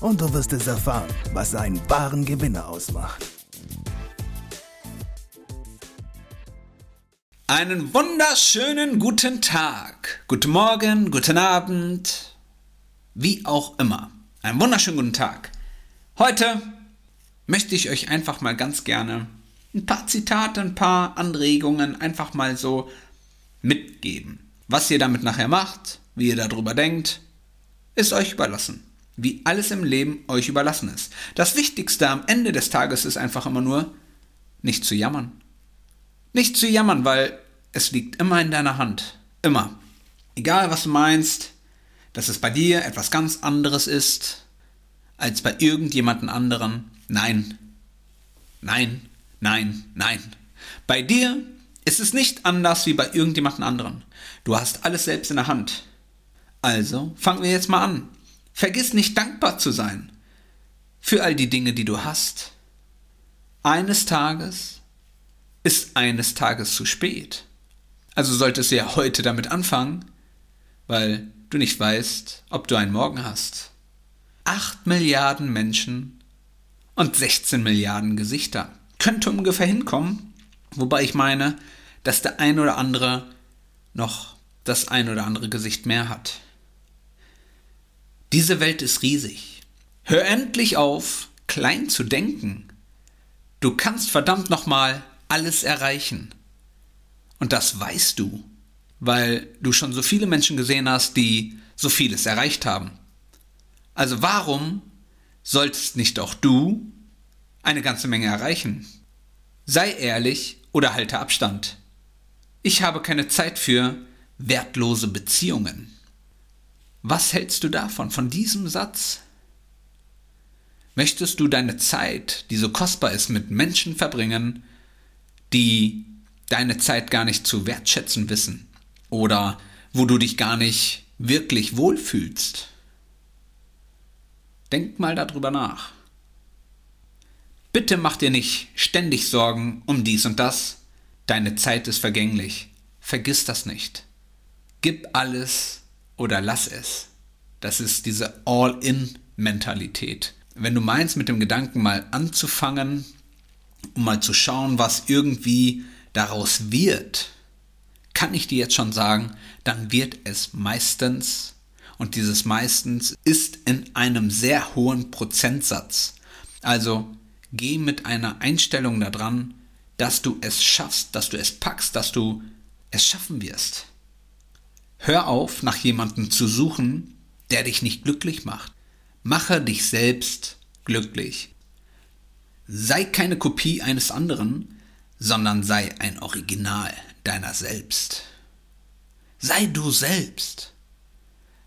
und du wirst es erfahren, was einen wahren Gewinner ausmacht. Einen wunderschönen guten Tag, guten Morgen, guten Abend, wie auch immer. Einen wunderschönen guten Tag. Heute möchte ich euch einfach mal ganz gerne ein paar Zitate, ein paar Anregungen einfach mal so mitgeben. Was ihr damit nachher macht, wie ihr darüber denkt, ist euch überlassen. Wie alles im Leben euch überlassen ist. Das Wichtigste am Ende des Tages ist einfach immer nur, nicht zu jammern. Nicht zu jammern, weil es liegt immer in deiner Hand. Immer. Egal was du meinst, dass es bei dir etwas ganz anderes ist als bei irgendjemanden anderen. Nein. Nein, nein, nein. Bei dir ist es nicht anders wie bei irgendjemanden anderen. Du hast alles selbst in der Hand. Also fangen wir jetzt mal an. Vergiss nicht dankbar zu sein für all die Dinge, die du hast. Eines Tages ist eines Tages zu spät. Also solltest du ja heute damit anfangen, weil du nicht weißt, ob du einen Morgen hast. Acht Milliarden Menschen und 16 Milliarden Gesichter. Könnte ungefähr hinkommen, wobei ich meine, dass der ein oder andere noch das ein oder andere Gesicht mehr hat. Diese Welt ist riesig. Hör endlich auf, klein zu denken. Du kannst verdammt nochmal alles erreichen. Und das weißt du, weil du schon so viele Menschen gesehen hast, die so vieles erreicht haben. Also warum solltest nicht auch du eine ganze Menge erreichen? Sei ehrlich oder halte Abstand. Ich habe keine Zeit für wertlose Beziehungen. Was hältst du davon, von diesem Satz? Möchtest du deine Zeit, die so kostbar ist, mit Menschen verbringen, die deine Zeit gar nicht zu wertschätzen wissen oder wo du dich gar nicht wirklich wohlfühlst? Denk mal darüber nach. Bitte mach dir nicht ständig Sorgen um dies und das. Deine Zeit ist vergänglich. Vergiss das nicht. Gib alles oder lass es. Das ist diese All-in-Mentalität. Wenn du meinst, mit dem Gedanken mal anzufangen, um mal zu schauen, was irgendwie daraus wird, kann ich dir jetzt schon sagen, dann wird es meistens, und dieses meistens ist in einem sehr hohen Prozentsatz. Also geh mit einer Einstellung daran, dass du es schaffst, dass du es packst, dass du es schaffen wirst. Hör auf, nach jemandem zu suchen, der dich nicht glücklich macht. Mache dich selbst glücklich. Sei keine Kopie eines anderen, sondern sei ein Original deiner selbst. Sei du selbst.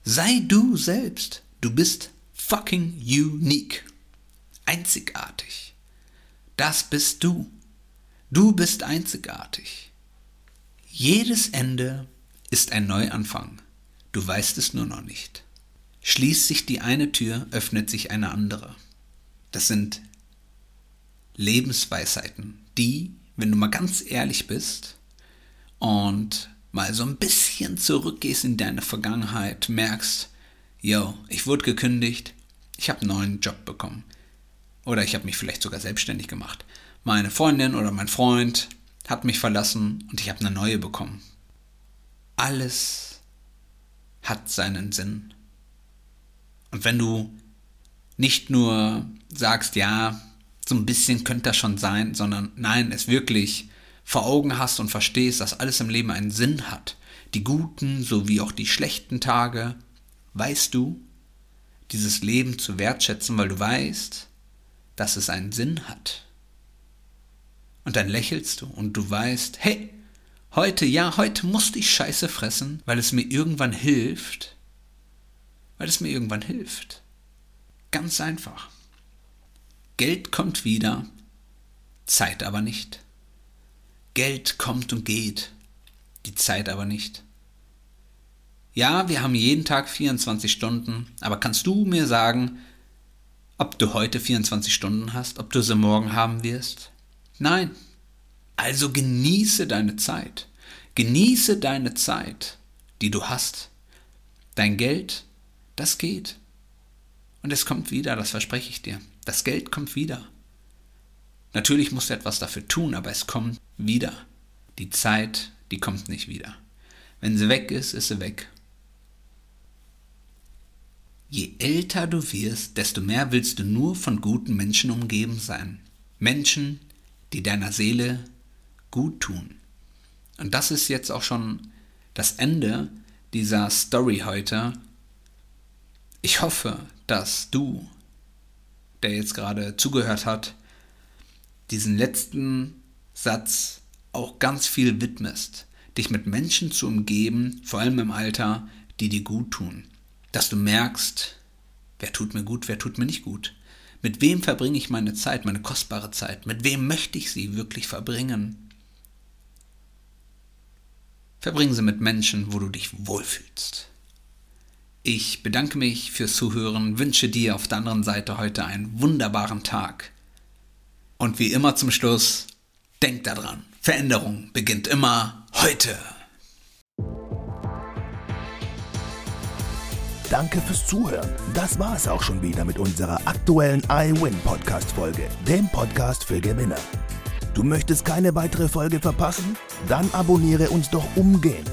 Sei du selbst. Du bist fucking unique. Einzigartig. Das bist du. Du bist einzigartig. Jedes Ende ist ein Neuanfang. Du weißt es nur noch nicht. Schließt sich die eine Tür, öffnet sich eine andere. Das sind Lebensweisheiten, die, wenn du mal ganz ehrlich bist und mal so ein bisschen zurückgehst in deine Vergangenheit, merkst, yo, ich wurde gekündigt, ich habe einen neuen Job bekommen. Oder ich habe mich vielleicht sogar selbstständig gemacht. Meine Freundin oder mein Freund hat mich verlassen und ich habe eine neue bekommen alles hat seinen Sinn. Und wenn du nicht nur sagst, ja, so ein bisschen könnte das schon sein, sondern nein, es wirklich vor Augen hast und verstehst, dass alles im Leben einen Sinn hat, die guten sowie auch die schlechten Tage, weißt du, dieses Leben zu wertschätzen, weil du weißt, dass es einen Sinn hat. Und dann lächelst du und du weißt, hey, Heute, ja, heute musste ich Scheiße fressen, weil es mir irgendwann hilft. Weil es mir irgendwann hilft. Ganz einfach. Geld kommt wieder, Zeit aber nicht. Geld kommt und geht, die Zeit aber nicht. Ja, wir haben jeden Tag 24 Stunden, aber kannst du mir sagen, ob du heute 24 Stunden hast, ob du sie morgen haben wirst? Nein. Also genieße deine Zeit. Genieße deine Zeit, die du hast. Dein Geld, das geht. Und es kommt wieder, das verspreche ich dir. Das Geld kommt wieder. Natürlich musst du etwas dafür tun, aber es kommt wieder. Die Zeit, die kommt nicht wieder. Wenn sie weg ist, ist sie weg. Je älter du wirst, desto mehr willst du nur von guten Menschen umgeben sein. Menschen, die deiner Seele gut tun. Und das ist jetzt auch schon das Ende dieser Story heute. Ich hoffe, dass du, der jetzt gerade zugehört hat, diesen letzten Satz auch ganz viel widmest, dich mit Menschen zu umgeben, vor allem im Alter, die dir gut tun. Dass du merkst, wer tut mir gut, wer tut mir nicht gut. Mit wem verbringe ich meine Zeit, meine kostbare Zeit? Mit wem möchte ich sie wirklich verbringen? Verbring sie mit Menschen, wo du dich wohlfühlst. Ich bedanke mich fürs Zuhören, wünsche dir auf der anderen Seite heute einen wunderbaren Tag. Und wie immer zum Schluss, denk daran, Veränderung beginnt immer heute. Danke fürs Zuhören. Das war es auch schon wieder mit unserer aktuellen iWin Podcast Folge, dem Podcast für Gewinner. Du möchtest keine weitere Folge verpassen? Dann abonniere uns doch umgehend.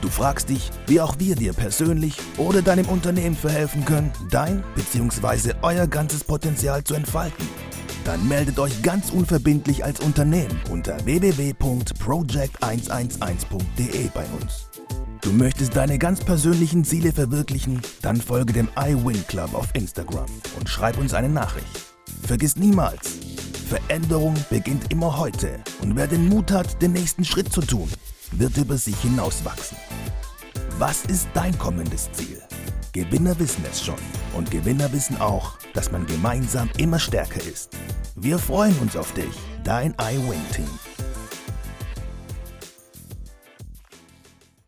Du fragst dich, wie auch wir dir persönlich oder deinem Unternehmen verhelfen können, dein bzw. euer ganzes Potenzial zu entfalten. Dann meldet euch ganz unverbindlich als Unternehmen unter www.project111.de bei uns. Du möchtest deine ganz persönlichen Ziele verwirklichen? Dann folge dem iWin Club auf Instagram und schreib uns eine Nachricht. Vergiss niemals, Veränderung beginnt immer heute und wer den Mut hat, den nächsten Schritt zu tun, wird über sich hinauswachsen. Was ist dein kommendes Ziel? Gewinner wissen es schon und Gewinner wissen auch, dass man gemeinsam immer stärker ist. Wir freuen uns auf dich, dein iWin-Team.